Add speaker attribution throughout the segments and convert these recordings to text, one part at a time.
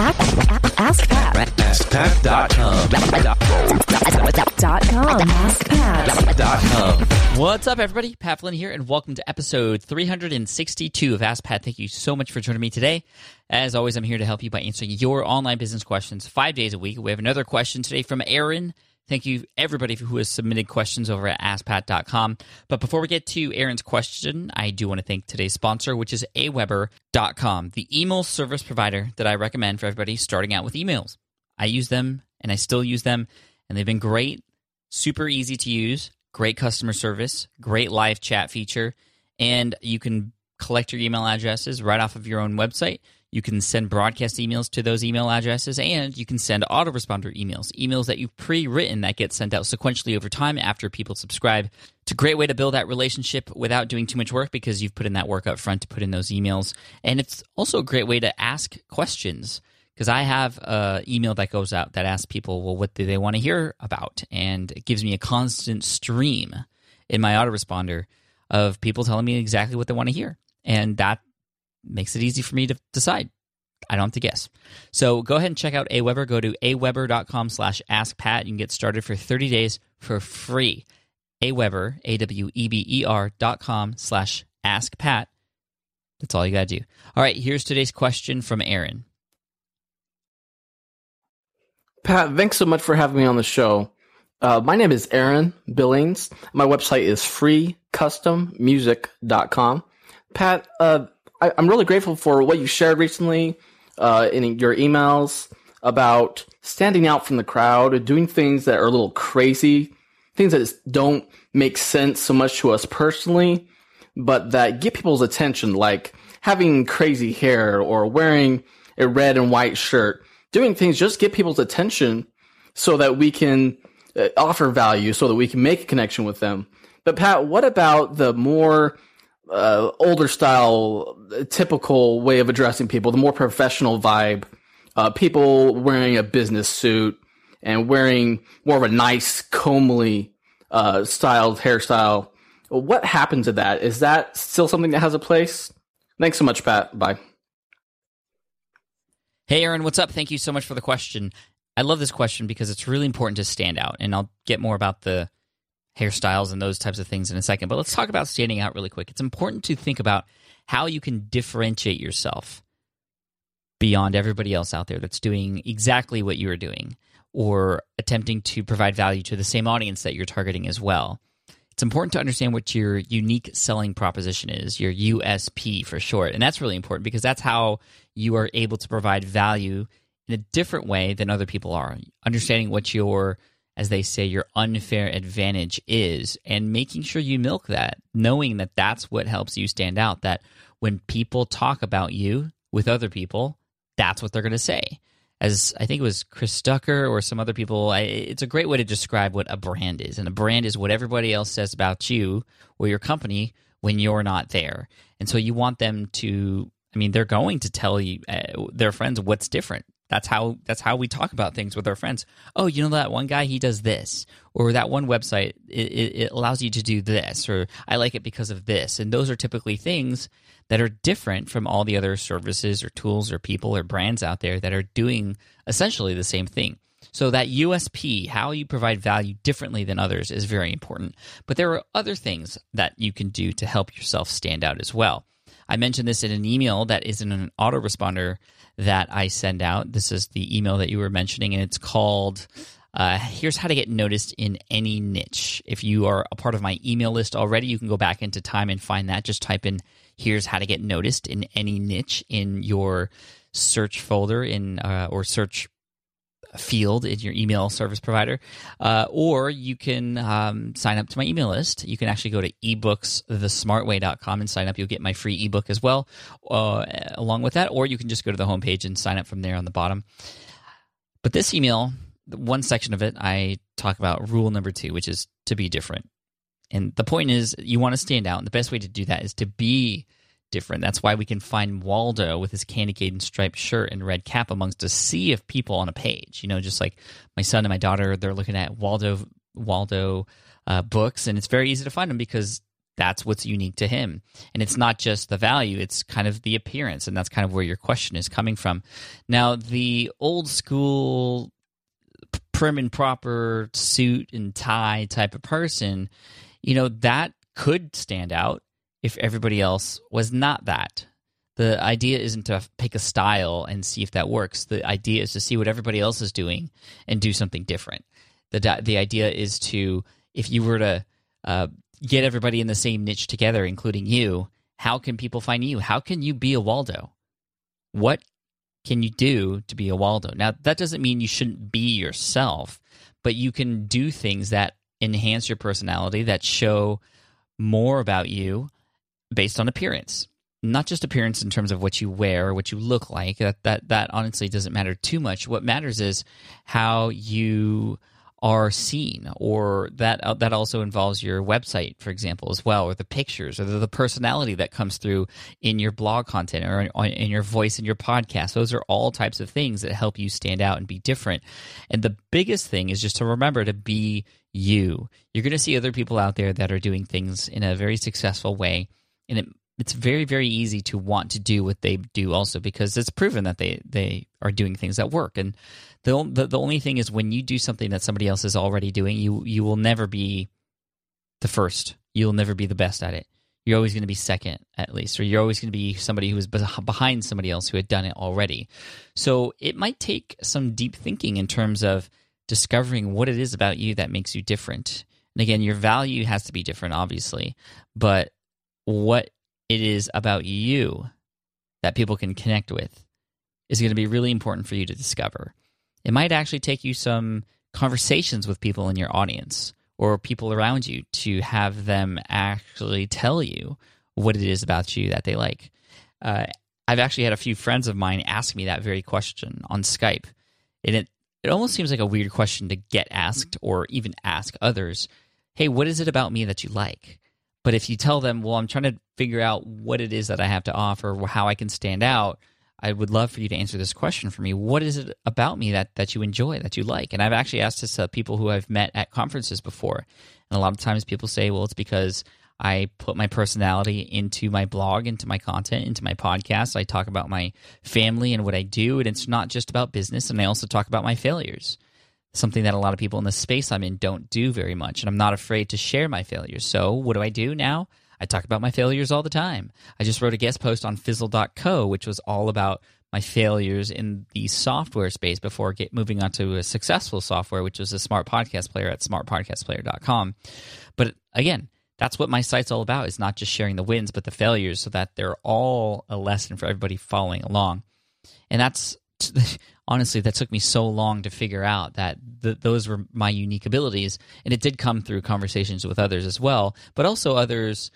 Speaker 1: Ask Pat.
Speaker 2: AskPat.com.
Speaker 1: Dot com. Ask Pat.
Speaker 2: Dot com.
Speaker 3: What's up, everybody? Pat Flynn here, and welcome to episode 362 of Ask Pat. Thank you so much for joining me today. As always, I'm here to help you by answering your online business questions five days a week. We have another question today from Aaron. Thank you, everybody, who has submitted questions over at AskPat.com. But before we get to Aaron's question, I do want to thank today's sponsor, which is Aweber.com, the email service provider that I recommend for everybody starting out with emails. I use them, and I still use them, and they've been great, super easy to use, great customer service, great live chat feature, and you can collect your email addresses right off of your own website. You can send broadcast emails to those email addresses, and you can send autoresponder emails, emails that you've pre written that get sent out sequentially over time after people subscribe. It's a great way to build that relationship without doing too much work because you've put in that work up front to put in those emails. And it's also a great way to ask questions because I have an email that goes out that asks people, well, what do they want to hear about? And it gives me a constant stream in my autoresponder of people telling me exactly what they want to hear. And that makes it easy for me to decide. I don't have to guess. So go ahead and check out Aweber. Go to aweber.com slash askpat. You can get started for 30 days for free. Aweber, A-W-E-B-E-R dot com slash askpat. That's all you got to do. All right, here's today's question from Aaron.
Speaker 4: Pat, thanks so much for having me on the show. Uh, my name is Aaron Billings. My website is freecustommusic.com. Pat, uh, I, I'm really grateful for what you shared recently uh, in your emails about standing out from the crowd, doing things that are a little crazy, things that don't make sense so much to us personally, but that get people's attention, like having crazy hair or wearing a red and white shirt, doing things just get people's attention so that we can uh, offer value, so that we can make a connection with them. But Pat, what about the more uh, older style, typical way of addressing people, the more professional vibe, uh, people wearing a business suit and wearing more of a nice, comely uh, styled hairstyle. What happened to that? Is that still something that has a place? Thanks so much, Pat. Bye.
Speaker 3: Hey, Aaron, what's up? Thank you so much for the question. I love this question because it's really important to stand out, and I'll get more about the hairstyles and those types of things in a second. But let's talk about standing out really quick. It's important to think about how you can differentiate yourself beyond everybody else out there that's doing exactly what you're doing or attempting to provide value to the same audience that you're targeting as well. It's important to understand what your unique selling proposition is, your USP for short. And that's really important because that's how you are able to provide value in a different way than other people are. Understanding what your as they say, your unfair advantage is, and making sure you milk that, knowing that that's what helps you stand out. That when people talk about you with other people, that's what they're going to say. As I think it was Chris Ducker or some other people, I, it's a great way to describe what a brand is. And a brand is what everybody else says about you or your company when you're not there. And so you want them to, I mean, they're going to tell you, uh, their friends, what's different that's how that's how we talk about things with our friends. Oh, you know that one guy he does this, or that one website it, it, allows you to do this, or I like it because of this. And those are typically things that are different from all the other services or tools or people or brands out there that are doing essentially the same thing. So that USP, how you provide value differently than others, is very important. But there are other things that you can do to help yourself stand out as well. I mentioned this in an email that is in an autoresponder that I send out. This is the email that you were mentioning, and it's called uh, Here's How to Get Noticed in Any Niche. If you are a part of my email list already, you can go back into time and find that. Just type in Here's How to Get Noticed in Any Niche in your search folder in uh, or search field in your email service provider, uh, or you can um, sign up to my email list. You can actually go to ebooksthesmartway.com and sign up. You'll get my free ebook as well, uh, along with that, or you can just go to the homepage and sign up from there on the bottom. But this email, one section of it, I talk about rule number two, which is to be different. And the point is, you want to stand out, and the best way to do that is to be different. That's why we can find Waldo with his candy cane striped shirt and red cap amongst a sea of people on a page. You know, just like my son and my daughter, they're looking at Waldo Waldo uh, books, and it's very easy to find them because that's what's unique to him. And it's not just the value, it's kind of the appearance. And that's kind of where your question is coming from. Now, the old school prim and proper suit and tie type of person, you know, that could stand out if everybody else was not that. The idea isn't to pick a style and see if that works. The idea is to see what everybody else is doing and do something different. The the idea is to if you were to uh, get everybody in the same niche together, including you, how can people find you? How can you be a Waldo? What can you do to be a Waldo? Now, that doesn't mean you shouldn't be yourself, but you can do things that enhance your personality, that show more about you based on appearance. Not just appearance in terms of what you wear or what you look like. That that that honestly doesn't matter too much. What matters is how you are seen or that uh, that also involves your website for example as well or the pictures or the, the personality that comes through in your blog content or in, in your voice in your podcast those are all types of things that help you stand out and be different and the biggest thing is just to remember to be you you're going to see other people out there that are doing things in a very successful way and it it's very very easy to want to do what they do also because it's proven that they they are doing things that work. And the, the the only thing is when you do something that somebody else is already doing you you will never be the first. You'll never be the best at it. You're always going to be second at least or you're always going to be somebody who is behind somebody else who had done it already. So it might take some deep thinking in terms of discovering what it is about you that makes you different. And again your value has to be different obviously but what it is about you that people can connect with is going to be really important for you to discover. It might actually take you some conversations with people in your audience or people around you to have them actually tell you what it is about you that they like. Uh, I've actually had a few friends of mine ask me that very question on Skype, and it it almost seems like a weird question to get asked or even ask others. Hey, what is it about me that you like? But if you tell them, well, I'm trying to figure out what it is that I have to offer, how I can stand out, I would love for you to answer this question for me. What is it about me that, that you enjoy, that you like? And I've actually asked this to people who I've met at conferences before. And a lot of times people say, well, it's because I put my personality into my blog, into my content, into my podcast. I talk about my family and what I do. And it's not just about business. And I also talk about my failures something that a lot of people in the space I'm in don't do very much. And I'm not afraid to share my failures. So, what do I do now? I talk about my failures all the time. I just wrote a guest post on fizzle.co, which was all about my failures in the software space before get, moving on to a successful software, which was a smart podcast player at smartpodcastplayer.com. But again, that's what my site's all about is not just sharing the wins, but the failures so that they're all a lesson for everybody following along. And that's honestly, that took me so long to figure out that th- those were my unique abilities. And it did come through conversations with others as well, but also others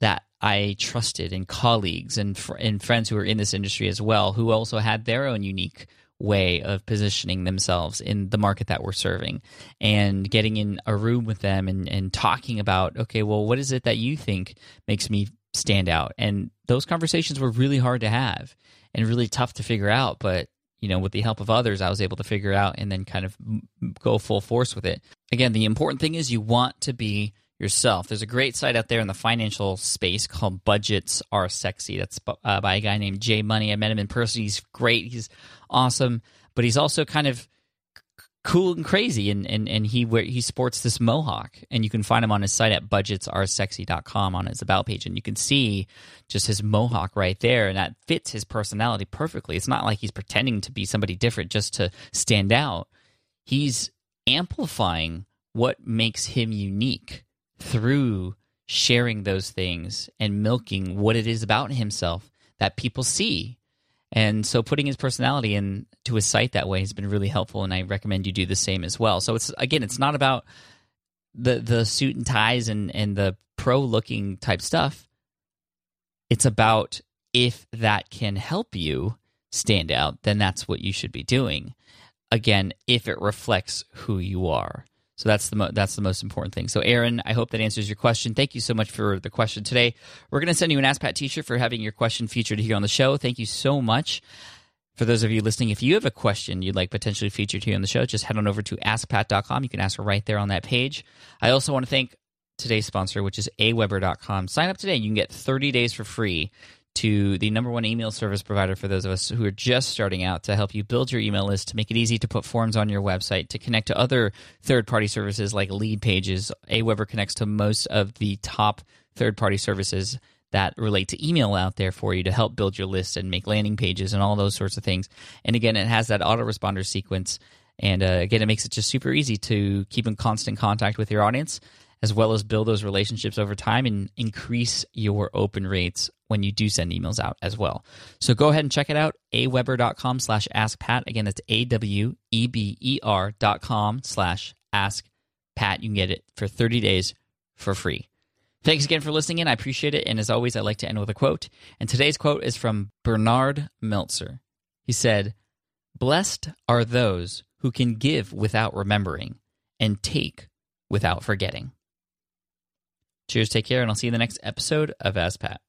Speaker 3: that I trusted and colleagues and, fr- and friends who were in this industry as well, who also had their own unique way of positioning themselves in the market that we're serving and getting in a room with them and, and talking about, okay, well, what is it that you think makes me stand out? And those conversations were really hard to have and really tough to figure out, but you know, with the help of others, I was able to figure out and then kind of go full force with it. Again, the important thing is you want to be yourself. There's a great site out there in the financial space called Budgets Are Sexy. That's uh, by a guy named J. Money. I met him in person. He's great. He's awesome, but he's also kind of cool and crazy. And and, and he wear, he sports this mohawk and you can find him on his site at budgetsaresexy.com on his about page. And you can see just his mohawk right there and that fits his personality perfectly. It's not like he's pretending to be somebody different just to stand out. He's amplifying what makes him unique through sharing those things and milking what it is about himself that people see and so putting his personality into his site that way has been really helpful, and I recommend you do the same as well. So it's again, it's not about the the suit and ties and and the pro looking type stuff. It's about if that can help you stand out, then that's what you should be doing. Again, if it reflects who you are. So that's the mo- that's the most important thing. So Aaron, I hope that answers your question. Thank you so much for the question today. We're going to send you an Ask Pat T-shirt for having your question featured here on the show. Thank you so much. For those of you listening, if you have a question you'd like potentially featured here on the show, just head on over to askpat.com. You can ask right there on that page. I also want to thank today's sponsor, which is aweber.com. Sign up today. And you can get 30 days for free to the number one email service provider for those of us who are just starting out to help you build your email list, to make it easy to put forms on your website, to connect to other third party services like LeadPages. Aweber connects to most of the top third party services that relate to email out there for you to help build your list and make landing pages and all those sorts of things. And again, it has that autoresponder sequence. And uh, again, it makes it just super easy to keep in constant contact with your audience as well as build those relationships over time and increase your open rates when you do send emails out as well. So go ahead and check it out, aweber.com slash askpat. Again, that's A-W-E-B-E-R dot com slash askpat. You can get it for 30 days for free. Thanks again for listening in. I appreciate it. And as always, I like to end with a quote. And today's quote is from Bernard Meltzer. He said, Blessed are those who can give without remembering and take without forgetting. Cheers, take care, and I'll see you in the next episode of Ask Pat.